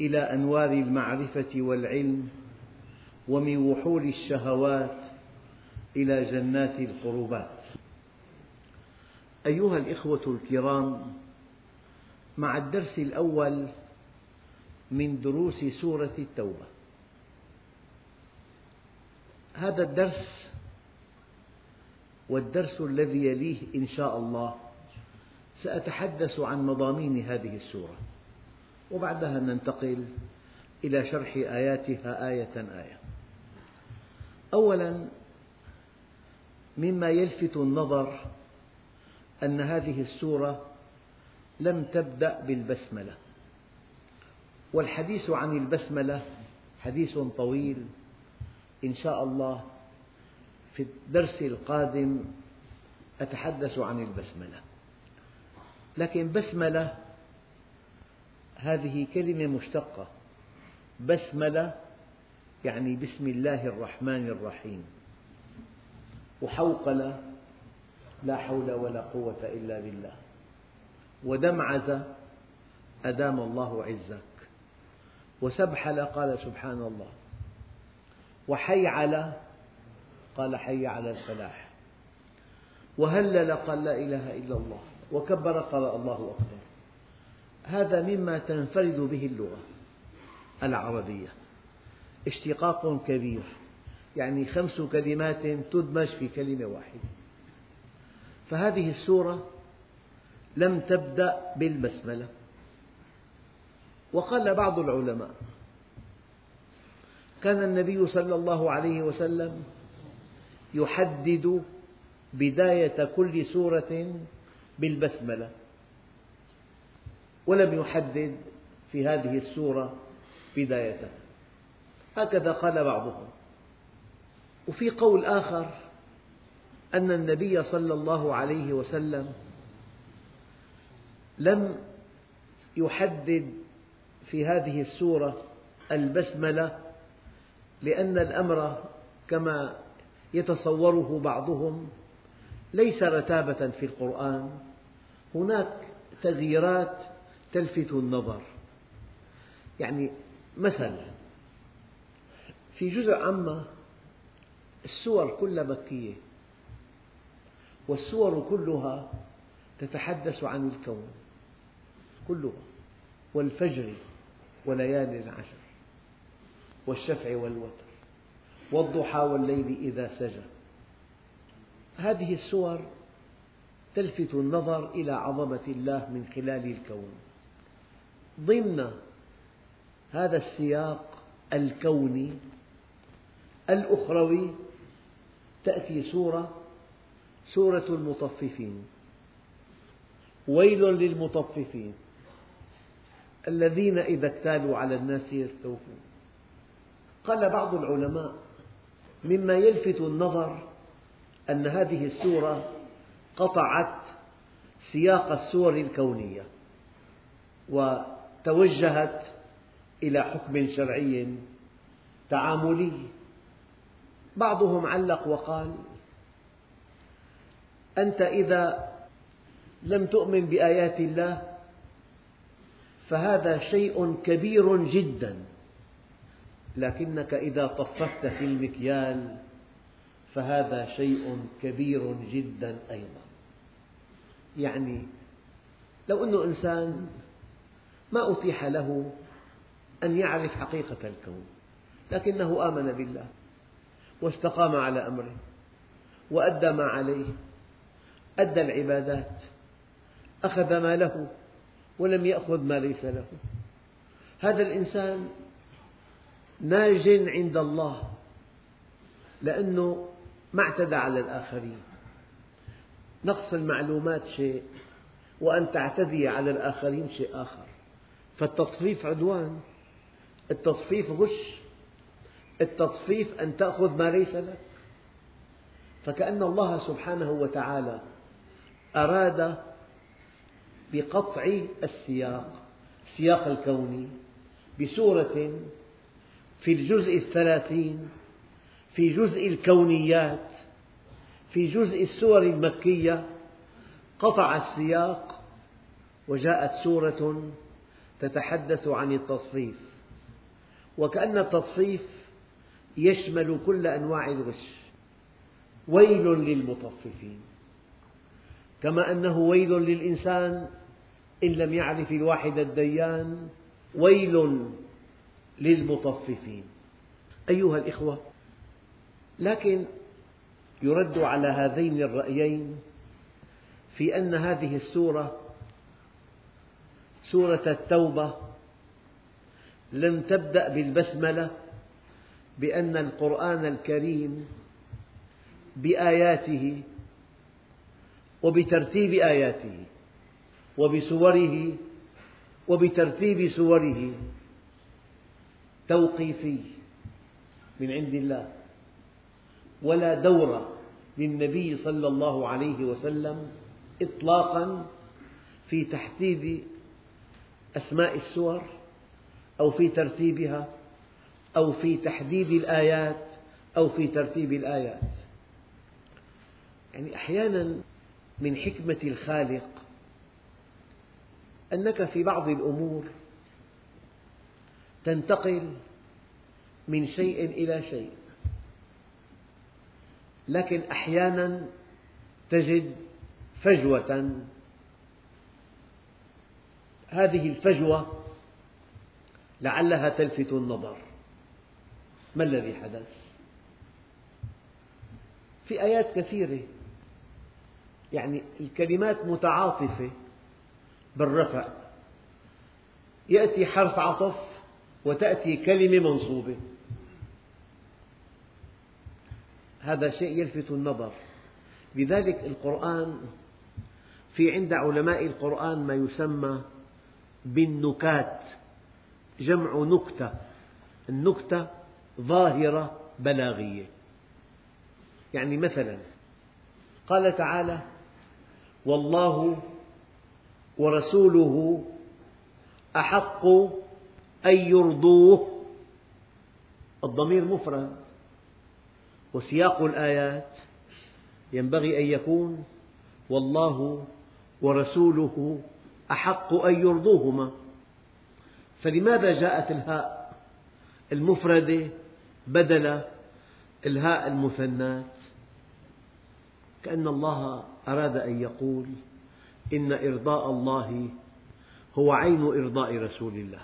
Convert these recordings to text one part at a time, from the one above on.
إلى أنوار المعرفة والعلم ومن وحول الشهوات إلى جنات القربات. أيها الإخوة الكرام مع الدرس الأول من دروس سورة التوبة. هذا الدرس والدرس الذي يليه إن شاء الله سأتحدث عن مضامين هذه السورة. وبعدها ننتقل إلى شرح آياتها آية آية. أولا مما يلفت النظر أن هذه السورة لم تبدأ بالبسملة. والحديث عن البسملة حديث طويل إن شاء الله في الدرس القادم أتحدث عن البسملة. لكن بسملة هذه كلمة مشتقة. بسملة يعني بسم الله الرحمن الرحيم. وحوقلة لا حول ولا قوة إلا بالله. ودمعز أدام الله عزك. وسبحل قال سبحان الله. وحيعل قال حي على الفلاح. وهلل قال لا إله إلا الله. وكبر قال الله أكبر. هذا مما تنفرد به اللغة العربية. اشتقاق كبير. يعني خمس كلمات تدمج في كلمة واحدة. فهذه السورة لم تبدأ بالبسملة. وقال بعض العلماء كان النبي صلى الله عليه وسلم يحدد بداية كل سورة بالبسملة. ولم يحدد في هذه السورة بداية هكذا قال بعضهم. وفي قول آخر أن النبي صلى الله عليه وسلم لم يحدد في هذه السورة البسملة لأن الأمر كما يتصوره بعضهم ليس رتابة في القرآن. هناك تغييرات تلفت النظر. يعني مثل في جزء عامة السور كلها مكية والسور كلها تتحدث عن الكون كلها والفجر وليال عشر والشفع والوتر والضحى والليل إذا سجى. هذه السور تلفت النظر إلى عظمة الله من خلال الكون. ضمن هذا السياق الكوني الأخروي تأتي سورة سورة المطففين. ويل للمطففين. الذين إذا اكتالوا على الناس يستوفون. قال بعض العلماء مما يلفت النظر أن هذه السورة قطعت سياق السور الكونية. وتوجهت إلى حكم شرعي تعاملي. بعضهم علق وقال أنت إذا لم تؤمن بآيات الله فهذا شيء كبير جدا لكنك إذا طففت في المكيال فهذا شيء كبير جدا أيضا. يعني لو أن إنسان ما أتيح له أن يعرف حقيقة الكون. لكنه آمن بالله واستقام على أمره وأدى ما عليه أدى العبادات أخذ ما له ولم يأخذ ما ليس له. هذا الإنسان ناج عند الله لأنه ما اعتدى على الآخرين. نقص المعلومات شيء وأن تعتدي على الآخرين شيء آخر. فالتصفيف عدوان. التصفيف غش. التصفيف أن تأخذ ما ليس لك. فكأن الله سبحانه وتعالى أراد بقطع السياق السياق الكوني بسورة في الجزء الثلاثين في جزء الكونيات في جزء السور المكية قطع السياق وجاءت سورة تتحدث عن التصفيف. وكأن التصفيف يشمل كل أنواع الغش. ويل للمطففين. كما أنه ويل للإنسان إن لم يعرف الواحد الديان ويل للمطففين. أيها الإخوة لكن يرد على هذين الرأيين في أن هذه السورة سورة التوبة لم تبدأ بالبسملة بأن القرآن الكريم بآياته وبترتيب آياته وبسوره وبترتيب سوره توقيفي من عند الله ولا دور للنبي صلى الله عليه وسلم إطلاقا في تحديد أسماء السور أو في ترتيبها أو في تحديد الآيات أو في ترتيب الآيات. يعني أحيانا من حكمة الخالق أنك في بعض الأمور تنتقل من شيء إلى شيء لكن أحيانا تجد فجوة هذه الفجوة لعلها تلفت النظر. ما الذي حدث؟ في آيات كثيرة. يعني الكلمات متعاطفة بالرفع. يأتي حرف عطف وتأتي كلمة منصوبة. هذا شيء يلفت النظر. لذلك القرآن في عند علماء القرآن ما يسمى بالنكات جمع نكتة النكتة ظاهرة بلاغية. يعني مثلا قال تعالى والله ورسوله أحق أن يرضوه. الضمير مفرد. وسياق الآيات ينبغي أن يكون والله ورسوله أحق أن يرضوهما. فلماذا جاءت الهاء المفردة بدل الهاء المثنات؟ كأن الله أراد أن يقول إن إرضاء الله هو عين إرضاء رسول الله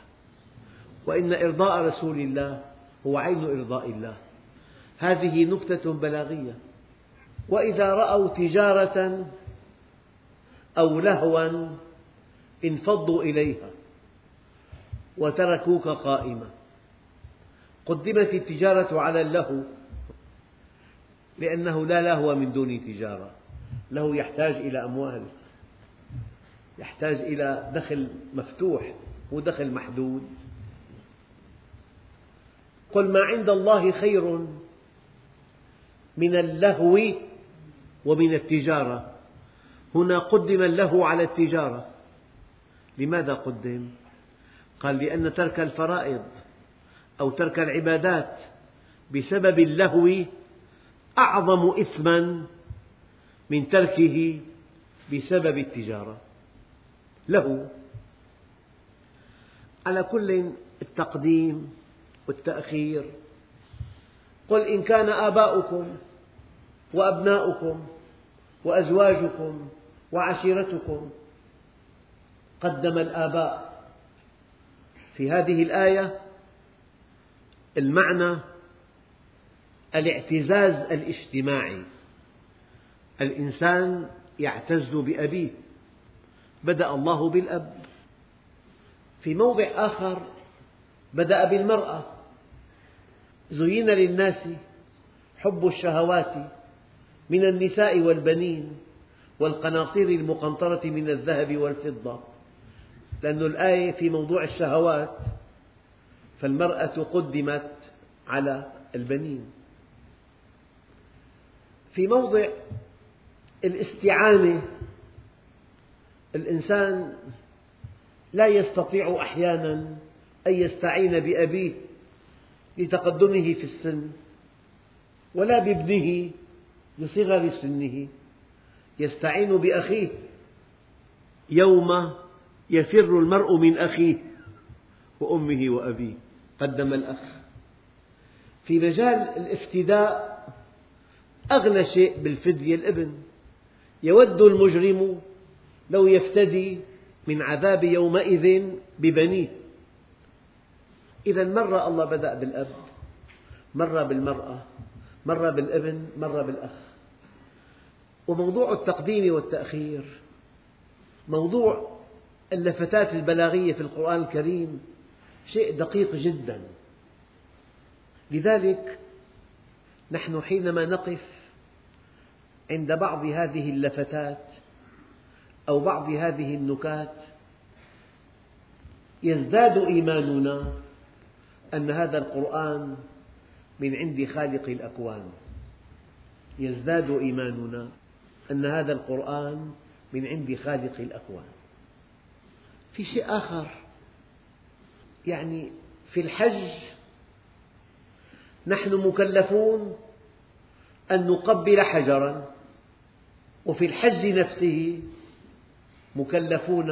وإن إرضاء رسول الله هو عين إرضاء الله. هذه نكتة بلاغية. وإذا رأوا تجارة أو لهوا انفضوا إليها وتركوك قائمة قدمت التجارة على اللهو لأنه لا لهو من دون تجارة. له يحتاج إلى أموال يحتاج إلى دخل مفتوح مو دخل محدود. قل ما عند الله خير من اللهو ومن التجارة. هنا قدم اللهو على التجارة. لماذا قدم؟ قال لأن ترك الفرائض أو ترك العبادات بسبب اللهو أعظم إثما من تركه بسبب التجارة له على كل التقديم والتأخير قل إن كان آباؤكم وأبناؤكم وأزواجكم وعشيرتكم قدم الآباء. في هذه الآية المعنى الاعتزاز الاجتماعي. الإنسان يعتز بأبيه. بدأ الله بالأب. في موضع آخر بدأ بالمرأة. زين للناس حب الشهوات من النساء والبنين والقناطير المقنطرة من الذهب والفضة. لأن الآية في موضوع الشهوات فالمرأة قدمت على البنين. في موضع الاستعانة الإنسان لا يستطيع أحيانا أن يستعين بأبيه لتقدمه في السن ولا بابنه لصغر سنه. يستعين بأخيه يوم يفر المرء من أخيه وأمه وأبيه. قدم الأخ. في مجال الافتداء أغلى شيء بالفدية الابن. يود المجرم لو يفتدي من عذاب يومئذ ببنيه. إذا مرة الله بدأ بالأب مرة بالمرأة مرة بالابن مرة بالأخ. وموضوع التقديم والتأخير موضوع اللفتات البلاغية في القرآن الكريم شيء دقيق جدا. لذلك نحن حينما نقف عند بعض هذه اللفتات أو بعض هذه النكات يزداد إيماننا أن هذا القرآن من عند خالق الأكوان. يزداد إيماننا أن هذا القرآن من عند خالق الأكوان. في شيء آخر. يعني في الحج نحن مكلفون أن نقبل حجرا وفي الحج نفسه مكلفون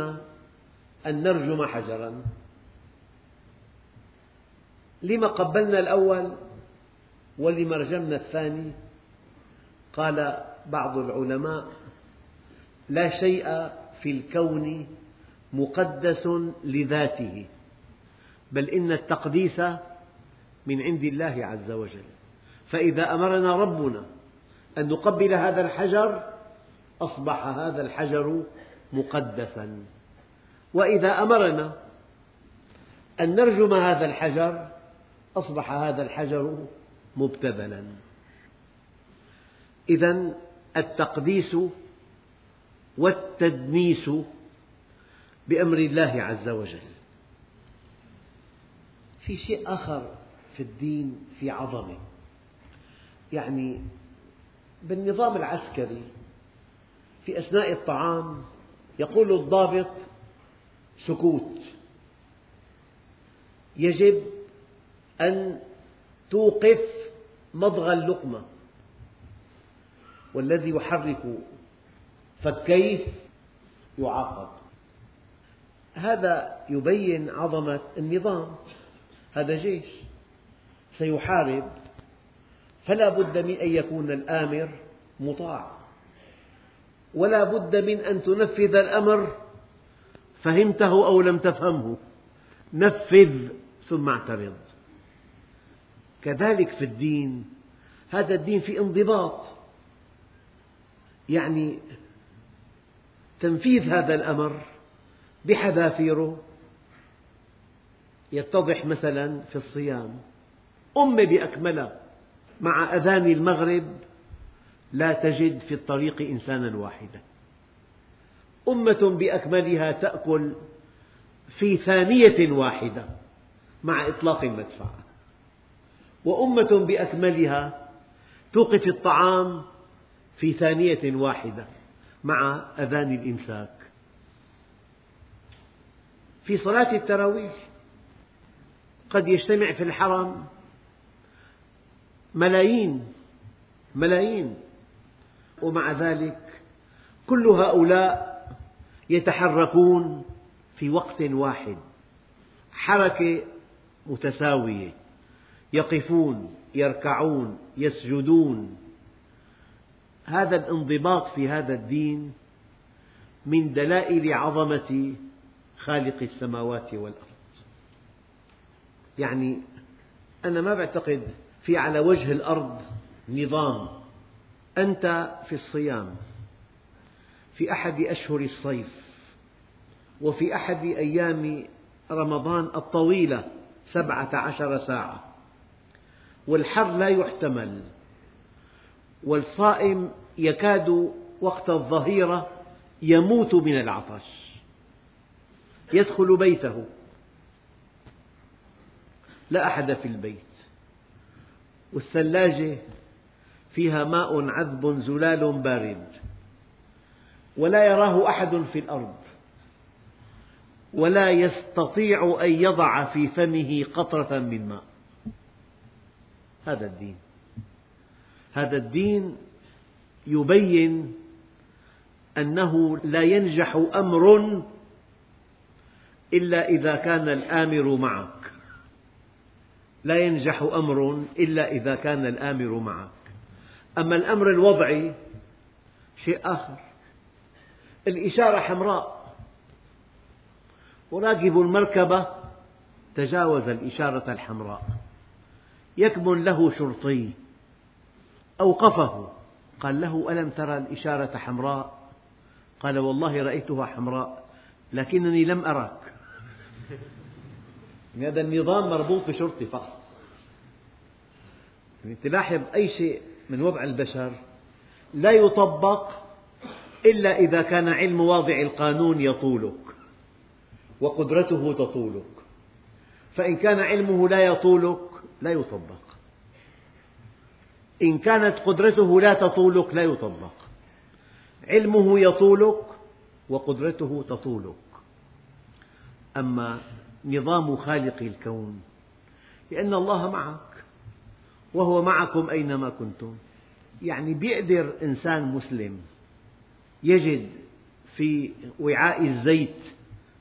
أن نرجم حجرا. لما قبلنا الأول ولما رجمنا الثاني؟ قال بعض العلماء لا شيء في الكون مقدس لذاته بل إن التقديس من عند الله عز وجل. فإذا أمرنا ربنا أن نقبل هذا الحجر أصبح هذا الحجر مقدسا. وإذا أمرنا أن نرجم هذا الحجر أصبح هذا الحجر مبتذلا. إذا التقديس والتدنيس بأمر الله عز وجل. في شيء آخر في الدين في عظمة. يعني بالنظام العسكري في أثناء الطعام يقول الضابط سكوت. يجب أن توقف مضغ اللقمة. والذي يحرك فكيه يعاقب. هذا يبين عظمة النظام. هذا جيش سيحارب فلا بد من أن يكون الآمر مطاع. ولا بد من أن تنفذ الأمر فهمته أو لم تفهمه نفذ ثم اعترض. كذلك في الدين هذا الدين في انضباط. يعني تنفيذ هذا الأمر بحذافيره. يتضح مثلا في الصيام أمة بأكملها مع أذان المغرب لا تجد في الطريق إنسانا واحدا. أمة بأكملها تأكل في ثانية واحدة مع إطلاق المدفع. وأمة بأكملها توقف الطعام في ثانية واحدة مع أذان الإمساك. في صلاة التراويح. قد يجتمع في الحرم ملايين ملايين. ومع ذلك كل هؤلاء يتحركون في وقت واحد. حركة متساوية. يقفون يركعون يسجدون. هذا الانضباط في هذا الدين من دلائل عظمة خالق السماوات والأرض. يعني أنا ما أعتقد في على وجه الأرض نظام. أنت في الصيام في أحد أشهر الصيف وفي أحد أيام رمضان الطويلة سبعة عشر ساعة. والحر لا يحتمل والصائم يكاد وقت الظهيرة يموت من العطش. يدخل بيته. لا أحد في البيت. والثلاجة فيها ماء عذب زلال بارد. ولا يراه أحد في الأرض. ولا يستطيع أن يضع في فمه قطرة من ماء. هذا الدين. هذا الدين يبين أنه لا ينجح أمر إلا إذا كان الآمر معك. لا ينجح أمر إلا إذا كان الآمر معك. أما الأمر الوضعي شيء آخر. الإشارة حمراء. وراكب المركبة تجاوز الإشارة الحمراء. يكمن له شرطي. أوقفه. قال له ألم ترى الإشارة حمراء؟ قال والله رأيتها حمراء لكنني لم أراك هذا النظام مربوط بشرطي فقط. يعني تلاحظ أي شيء من وضع البشر لا يطبق إلا إذا كان علم واضع القانون يطولك وقدرته تطولك. فإن كان علمه لا يطولك لا يطبق. إن كانت قدرته لا تطولك لا يطبق. علمه يطولك وقدرته تطولك. أما نظام خالق الكون لأن الله معك وهو معكم أينما كنتم. يعني بيقدر إنسان مسلم يجد في وعاء الزيت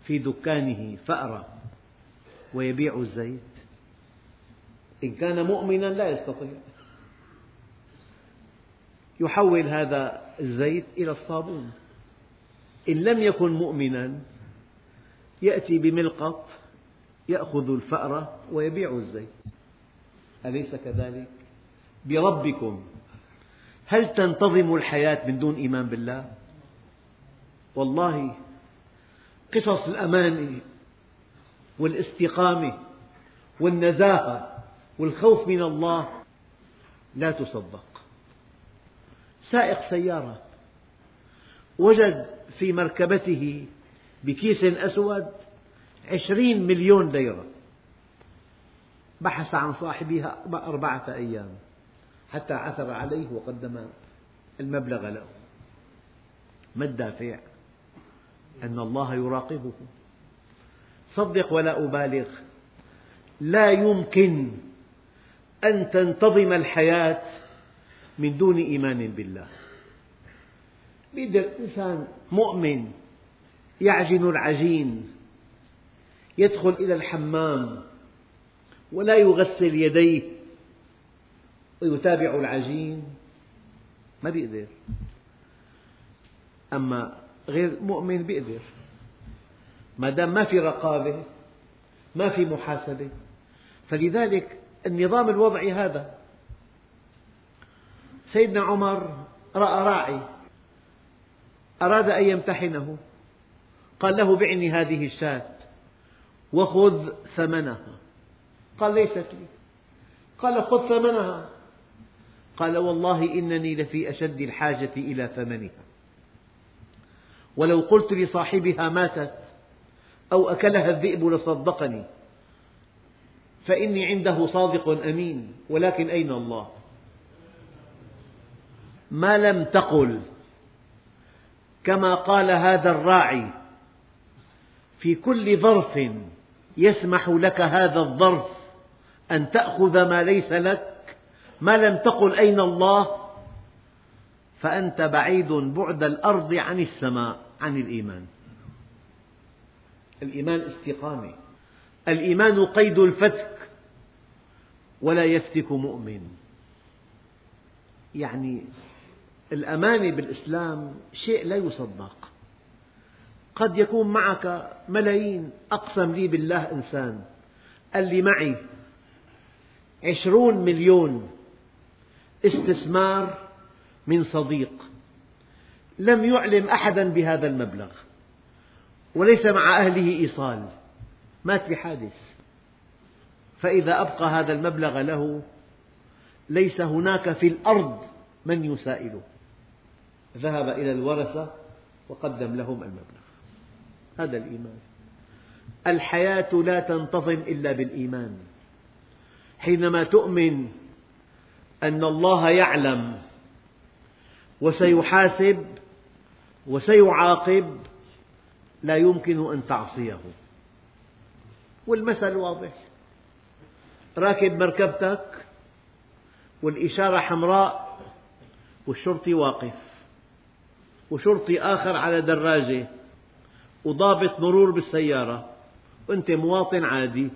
في دكانه فأرة ويبيع الزيت. إن كان مؤمنا لا يستطيع. يحول هذا الزيت إلى الصابون. إن لم يكن مؤمنا يأتي بملقط يأخذ الفأرة ويبيع الزيت أليس كذلك؟ بربكم هل تنتظم الحياة من دون إيمان بالله؟ والله قصص الأمانة والاستقامة والنزاهة والخوف من الله لا تصدق سائق سيارة وجد في مركبته بكيس أسود عشرين مليون ليرة. بحث عن صاحبها أربعة أيام حتى عثر عليه وقدم المبلغ له. ما الدافع؟ أن الله يراقبه. صدق ولا أبالغ. لا يمكن أن تنتظم الحياة من دون إيمان بالله. بيقدر إنسان مؤمن يعجن العجين يدخل إلى الحمام ولا يغسل يديه ويتابع العجين. ما بيقدر. أما غير مؤمن بيقدر. ما دام ما في رقابة ما في محاسبة. فلذلك النظام الوضعي هذا. سيدنا عمر رأى راعي أراد أن يمتحنه. قال له بعني هذه الشاة وخذ ثمنها. قال ليست لي. قال خذ ثمنها. قال والله إنني لفي أشد الحاجة إلى ثمنها. ولو قلت لصاحبها ماتت أو أكلها الذئب لصدقني فإني عنده صادق أمين ولكن أين الله؟ ما لم تقل كما قال هذا الراعي في كل ظرف يسمح لك هذا الظرف أن تأخذ ما ليس لك ما لم تقل أين الله فأنت بعيد بعد الأرض عن السماء عن الإيمان. الإيمان استقامة. الإيمان قيد الفتك ولا يفتك مؤمن. يعني الأمانة بالإسلام شيء لا يصدق. قد يكون معك ملايين. أقسم لي بالله إنسان. قال لي معي عشرون مليون استثمار من صديق. لم يعلم أحدا بهذا المبلغ. وليس مع أهله إيصال. مات بحادث. فإذا أبقى هذا المبلغ له ليس هناك في الأرض من يسائله ذهب إلى الورثة وقدم لهم المبلغ. هذا الإيمان. الحياة لا تنتظم إلا بالإيمان. حينما تؤمن أن الله يعلم وسيحاسب وسيعاقب لا يمكن أن تعصيه. والمثل واضح. راكب مركبتك والإشارة حمراء والشرطي واقف وشرطي آخر على دراجة. وضابط مرور بالسيارة. وأنت مواطن عادي.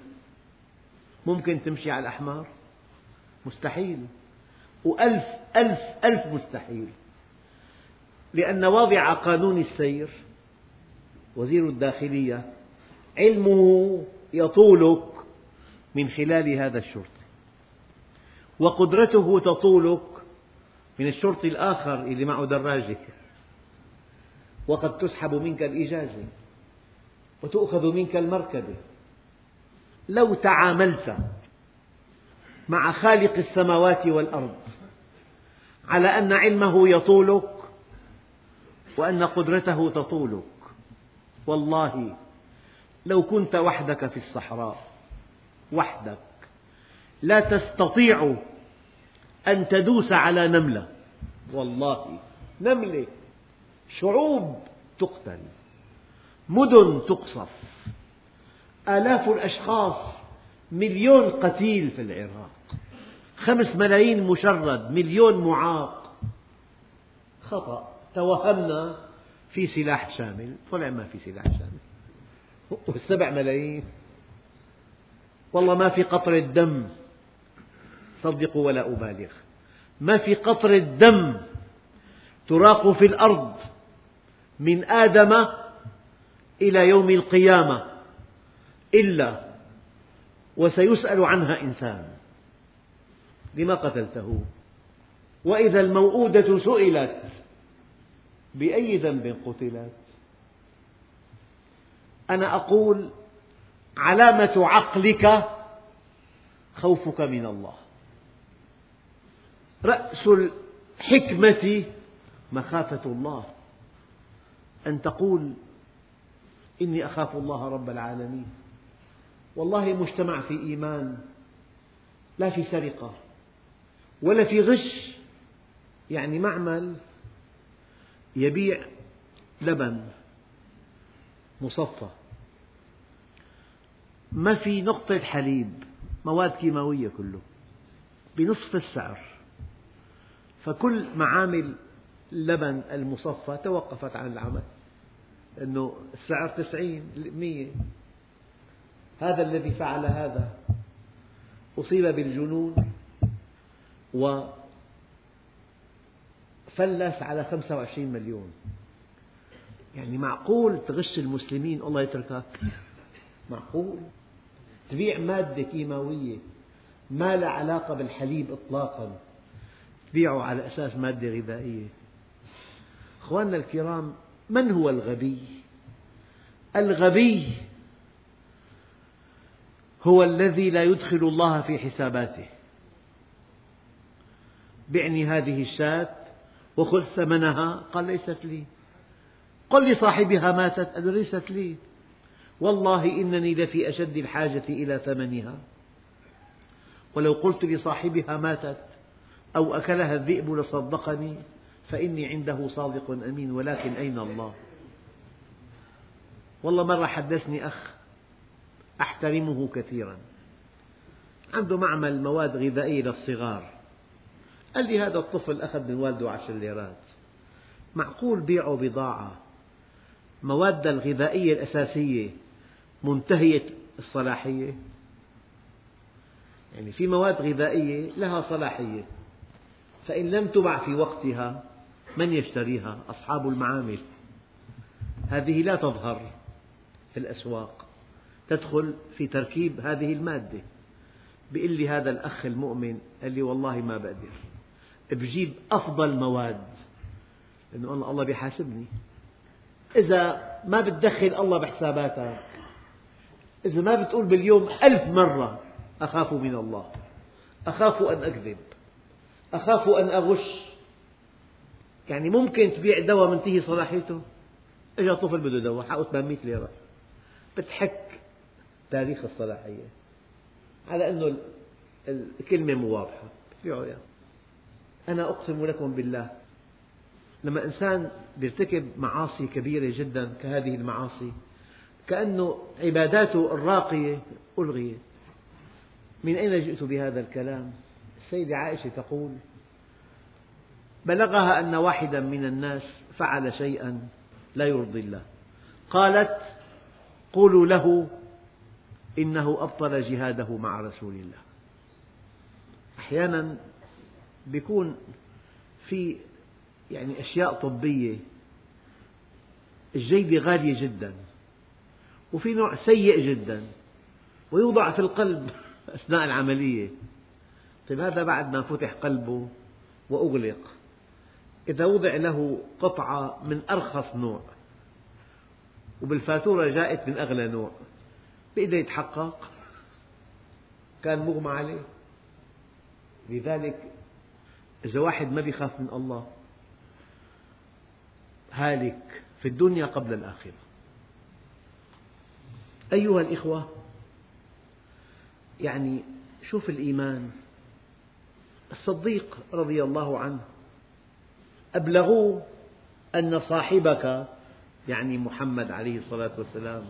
ممكن تمشي على الأحمر. مستحيل. وألف ألف ألف مستحيل. لأن واضع قانون السير وزير الداخلية علمه يطولك من خلال هذا الشرطي. وقدرته تطولك من الشرطي الآخر اللي معه دراجة وقد تسحب منك الإجازة وتؤخذ منك المركبة. لو تعاملت مع خالق السماوات والأرض على أن علمه يطولك وأن قدرته تطولك والله لو كنت وحدك في الصحراء وحدك لا تستطيع أن تدوس على نملة والله نملة. شعوب تقتل مدن تقصف آلاف الأشخاص مليون قتيل في العراق خمس ملايين مشرد مليون معاق. خطأ توهمنا في سلاح شامل طلع ما في سلاح شامل. والسبع ملايين. والله ما في قطرة دم صدقوا ولا أبالغ. ما في قطرة دم تراق في الأرض. من آدم إلى يوم القيامة إلا وسيسأل عنها إنسان. لما قتلته؟ وإذا الموءودة سئلت بأي ذنب قتلت؟ أنا أقول علامة عقلك خوفك من الله. رأس الحكمة مخافة الله. أن تقول إني أخاف الله رب العالمين. والله مجتمع في إيمان لا في سرقة ولا في غش. يعني معمل يبيع لبن مصفى. ما في نقطة حليب مواد كيماوية كله بنصف السعر. فكل معامل اللبن المصفى توقفت عن العمل. لأنه السعر تسعين مية. هذا الذي فعل هذا. أصيب بالجنون وفلس على خمسة وعشرين مليون. يعني معقول تغش المسلمين؟ الله يتركك. معقول. تبيع مادة كيماوية ما لها علاقة بالحليب إطلاقا. تبيعه على أساس مادة غذائية. أخواننا الكرام من هو الغبي؟ الغبي هو الذي لا يدخل الله في حساباته. بعني هذه الشاة وخذ ثمنها. قال ليست لي. قل لصاحبها ماتت. قال ليست لي. والله إنني لفي أشد الحاجة إلى ثمنها. ولو قلت لصاحبها ماتت أو أكلها الذئب لصدقني. فإني عنده صادق أمين ولكن أين الله؟ والله مرة حدثني أخ أحترمه كثيرا. عنده معمل مواد غذائية للصغار. قال لي هذا الطفل أخذ من والده عشر ليرات. معقول بيعه بضاعة. مواد الغذائية الأساسية منتهية الصلاحية. يعني في مواد غذائية لها صلاحية. فإن لم تباع في وقتها من يشتريها؟ أصحاب المعامل. هذه لا تظهر في الأسواق. تدخل في تركيب هذه المادة. بيقول لي هذا الأخ المؤمن قال لي والله ما بقدر. بجيب أفضل مواد. لأنه الله بيحاسبني. إذا ما بتدخل الله بحساباتك إذا ما بتقول باليوم ألف مرة أخاف من الله. أخاف أن أكذب. أخاف أن أغش. يعني ممكن تبيع دواء منتهي صلاحيته؟ إجا طفل بده دواء حقه 800 ليرة. بتحك تاريخ الصلاحية. على أنه الكلمة واضحة. أنا أقسم لكم بالله لما إنسان يرتكب معاصي كبيرة جدا كهذه المعاصي كأن عباداته الراقية ألغيت. من أين جئت بهذا الكلام؟ السيدة عائشة تقول بلغها أن واحدا من الناس فعل شيئا لا يرضي الله. قالت قولوا له إنه أبطل جهاده مع رسول الله. أحيانا يكون في يعني أشياء طبية. الجيدة غالية جدا وفي نوع سيء جدا ويوضع في القلب أثناء العملية. طيب هذا بعد ما فتح قلبه وأغلق. إذا وضع له قطعة من أرخص نوع وبالفاتورة جاءت من أغلى نوع بيقدر يتحقق؟ كان مغمى عليه. لذلك إذا واحد ما بيخاف من الله هالك في الدنيا قبل الآخرة. أيها الإخوة يعني شوف الإيمان. الصديق رضي الله عنه أبلغوه أن صاحبك يعني محمد عليه الصلاة والسلام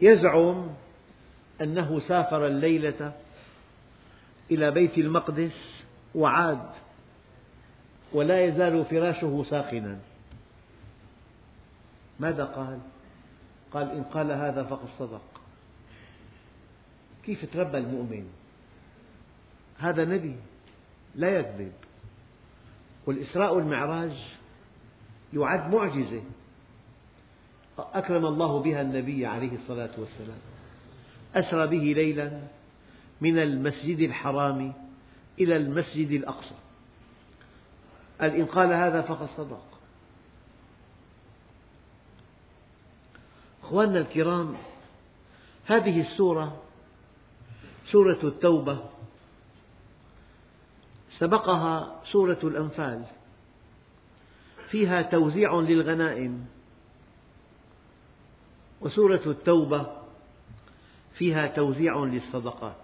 يزعم أنه سافر الليلة إلى بيت المقدس وعاد ولا يزال فراشه ساخنا. ماذا قال؟ قال إن قال هذا فقد صدق. كيف تربى المؤمن؟ هذا نبي لا يكذب. والإسراء والمعراج يعد معجزة. أكرم الله بها النبي عليه الصلاة والسلام. أسرى به ليلا من المسجد الحرام إلى المسجد الأقصى. قال إن قال هذا فقد صدق. أخواننا الكرام هذه السورة سورة التوبة. سبقها سورة الأنفال. فيها توزيع للغنائم. وسورة التوبة فيها توزيع للصدقات.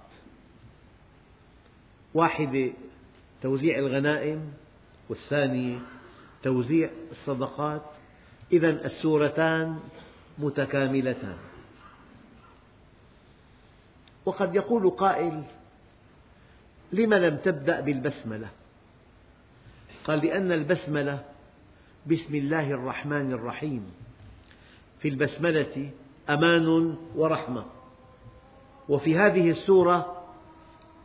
واحدة توزيع الغنائم والثانية توزيع الصدقات. إذا السورتان متكاملتان. وقد يقول قائل لم لم تبدأ بالبسملة؟ قال لأن البسملة بسم الله الرحمن الرحيم. في البسملة أمان ورحمة. وفي هذه السورة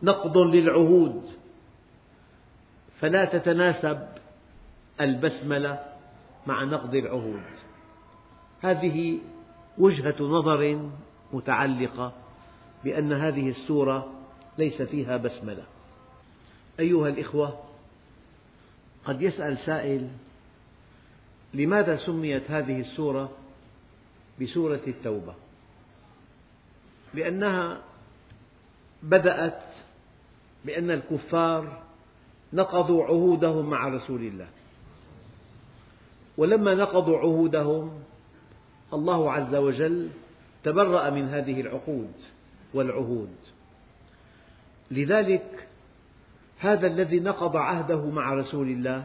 نقض للعهود. فلا تتناسب البسملة مع نقض العهود. هذه وجهة نظر متعلقة بأن هذه السورة ليس فيها بسملة. أيها الإخوة قد يسأل سائل لماذا سميت هذه السورة بسورة التوبة؟ لأنها بدأت بأن الكفار نقضوا عهودهم مع رسول الله. ولما نقضوا عهودهم الله عز وجل تبرأ من هذه العقود والعهود. لذلك هذا الذي نقض عهده مع رسول الله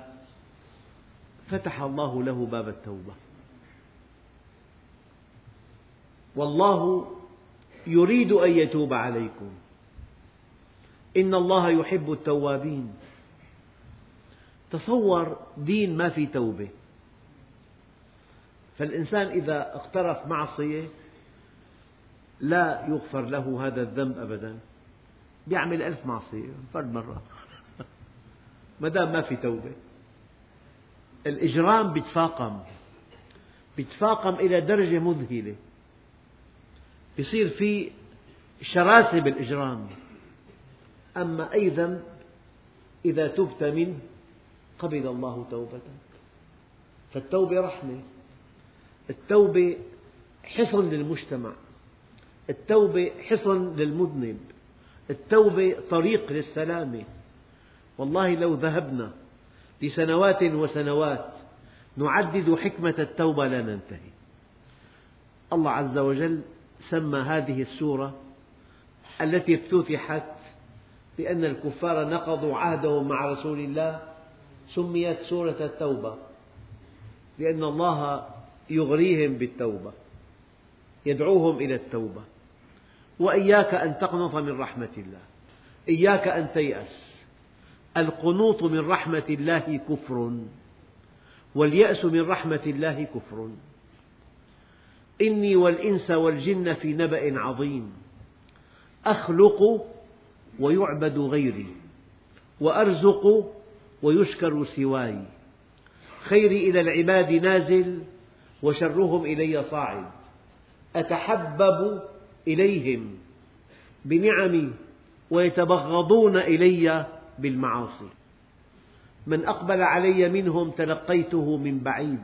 فتح الله له باب التوبة. والله يريد أن يتوب عليكم. إن الله يحب التوابين. تصور دين ما في توبة. فالإنسان إذا اقترف معصية لا يغفر له هذا الذنب أبدا. يعمل ألف معصية فرد مرة. ما دام ما في توبة. الإجرام يتفاقم يتفاقم إلى درجة مذهلة. يصير في شراسة بالإجرام. أما أي ذنب إذا تبت منه قبل الله توبتك فالتوبة رحمة. التوبة حصن للمجتمع. التوبة حصن للمذنب. التوبة طريق للسلامة والله لو ذهبنا لسنوات وسنوات نعدد حكمة التوبة لا ننتهي. الله عز وجل سمى هذه السورة التي افتتحت بأن الكفار نقضوا عهدهم مع رسول الله سميت سورة التوبة لأن الله يغريهم بالتوبة يدعوهم إلى التوبة. وإياك أن تقنط من رحمة الله. إياك أن تيأس. القنوط من رحمة الله كفر. واليأس من رحمة الله كفر. إني والإنس والجن في نبأ عظيم. أخلق ويعبد غيري. وأرزق ويشكر سواي. خيري إلى العباد نازل وشرهم إلي صاعد. أتحبب إليهم بنعمي ويتبغضون إلي بالمعاصي. من أقبل علي منهم تلقيته من بعيد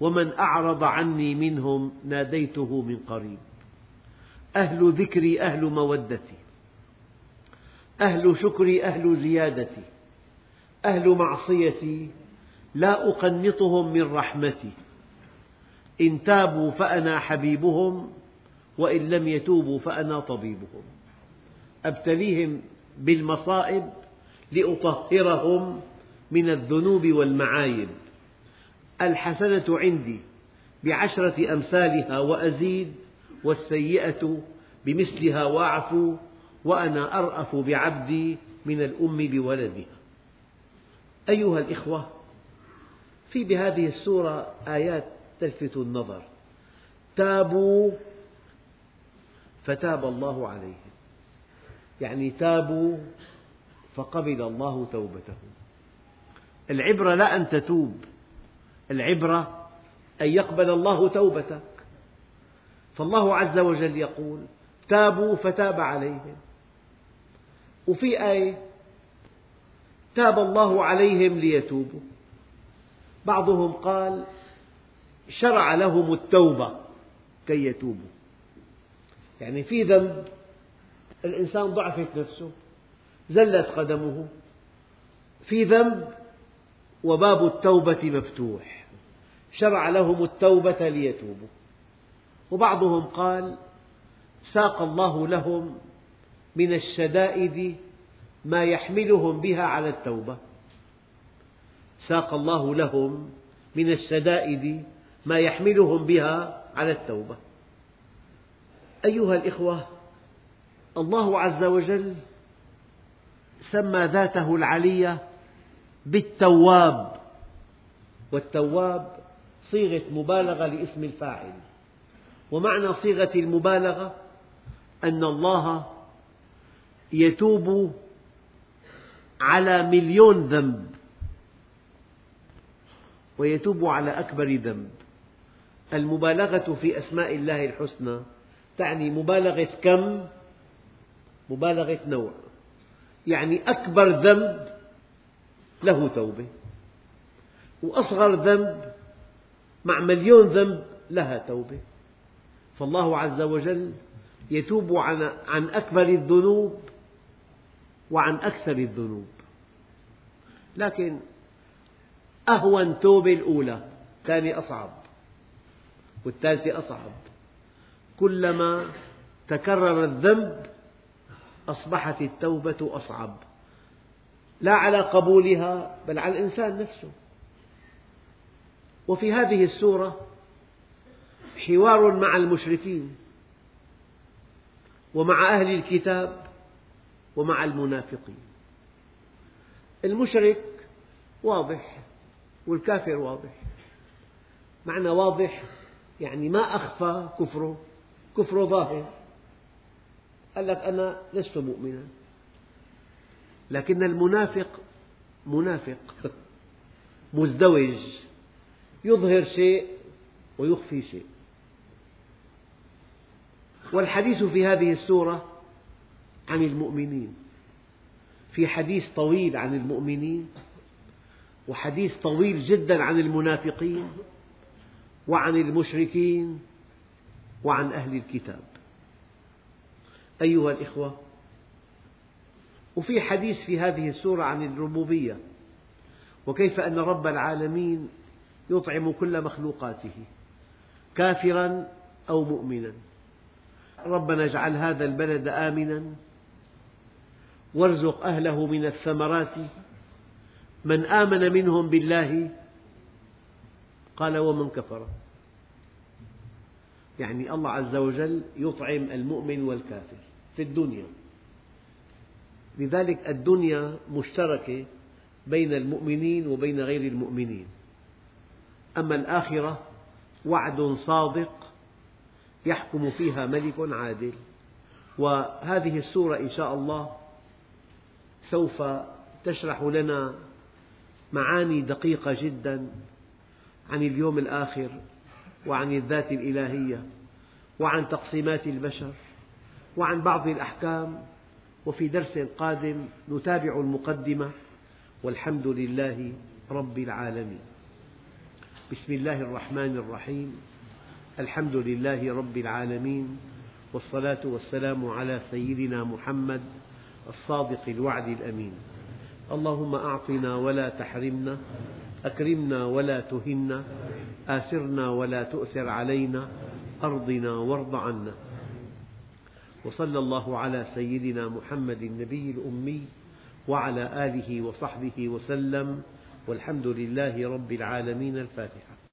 ومن أعرض عني منهم ناديته من قريب. أهل ذكري أهل مودتي. أهل شكري أهل زيادتي. أهل معصيتي لا أقنطهم من رحمتي. إن تابوا فأنا حبيبهم وإن لم يتوبوا فأنا طبيبهم. أبتليهم بالمصائب لأطهرهم من الذنوب والمعايب الحسنة عندي بعشرة أمثالها وأزيد والسيئة بمثلها وأعفو وأنا أرأف بعبدي من الأم بولدها. أيها الإخوة في بهذه السورة آيات تلفت النظر. تابوا فتاب الله عليهم يعني تابوا فقبل الله توبتهم العبرة لا أن تتوب. العبرة أن يقبل الله توبتك. فالله عز وجل يقول تابوا فتاب عليهم. وفي آية تاب الله عليهم ليتوبوا. بعضهم قال شرع لهم التوبة كي يتوبوا. يعني في ذنب الإنسان ضعفت نفسه زلت قدمه. في ذنب وباب التوبة مفتوح. شرع لهم التوبة ليتوبوا. وبعضهم قال ساق الله لهم من الشدائد ما يحملهم بها على التوبة. ساق الله لهم من الشدائد ما يحملهم بها على التوبة. أيها الإخوة الله عز وجل سمى ذاته العلية بالتواب والتواب صيغة مبالغة لاسم الفاعل ومعنى صيغة المبالغة أن الله يتوب على مليون ذنب ويتوب على أكبر ذنب. المبالغة في أسماء الله الحسنى تعني مبالغة كم؟ مبالغة نوع. يعني أكبر ذنب له توبة وأصغر ذنب مع مليون ذنب لها توبة. فالله عز وجل يتوب عن أكبر الذنوب وعن أكثر الذنوب. لكن أهون توبة الأولى الثانية أصعب والثالثة أصعب. كلما تكرر الذنب أصبحت التوبة أصعب. لا على قبولها بل على الإنسان نفسه. وفي هذه السورة حوار مع المشركين ومع أهل الكتاب ومع المنافقين. المشرك واضح والكافر واضح. معنى واضح يعني ما أخفى كفره. كفره ظاهر. قال لك أنا لست مؤمنا. لكن المنافق منافق مزدوج يظهر شيء ويخفي شيء. والحديث في هذه السورة عن المؤمنين. في حديث طويل عن المؤمنين وحديث طويل جدا عن المنافقين وعن المشركين وعن أهل الكتاب. أيها الإخوة وفي حديث في هذه السورة عن الربوبية وكيف أن رب العالمين يطعم كل مخلوقاته كافرا أو مؤمنا. ربنا اجعل هذا البلد آمنا وارزق أهله من الثمرات. من آمن منهم بالله قال ومن كفر. يعني الله عز وجل يطعم المؤمن والكافر في الدنيا. لذلك الدنيا مشتركة بين المؤمنين وبين غير المؤمنين. أما الآخرة وعد صادق يحكم فيها ملك عادل. وهذه السورة إن شاء الله سوف تشرح لنا معاني دقيقة جدا عن اليوم الآخر. وعن الذات الإلهية وعن تقسيمات البشر وعن بعض الأحكام وفي درس قادم نتابع المقدمة والحمد لله رب العالمين. بسم الله الرحمن الرحيم. الحمد لله رب العالمين والصلاة والسلام على سيدنا محمد الصادق الوعد الأمين. اللهم أعطنا ولا تحرمنا أكرمنا ولا تهنا آثرنا ولا تؤثر علينا أرضنا وارض عنا. وصلى الله على سيدنا محمد النبي الأمي وعلى آله وصحبه وسلم والحمد لله رب العالمين الفاتحة.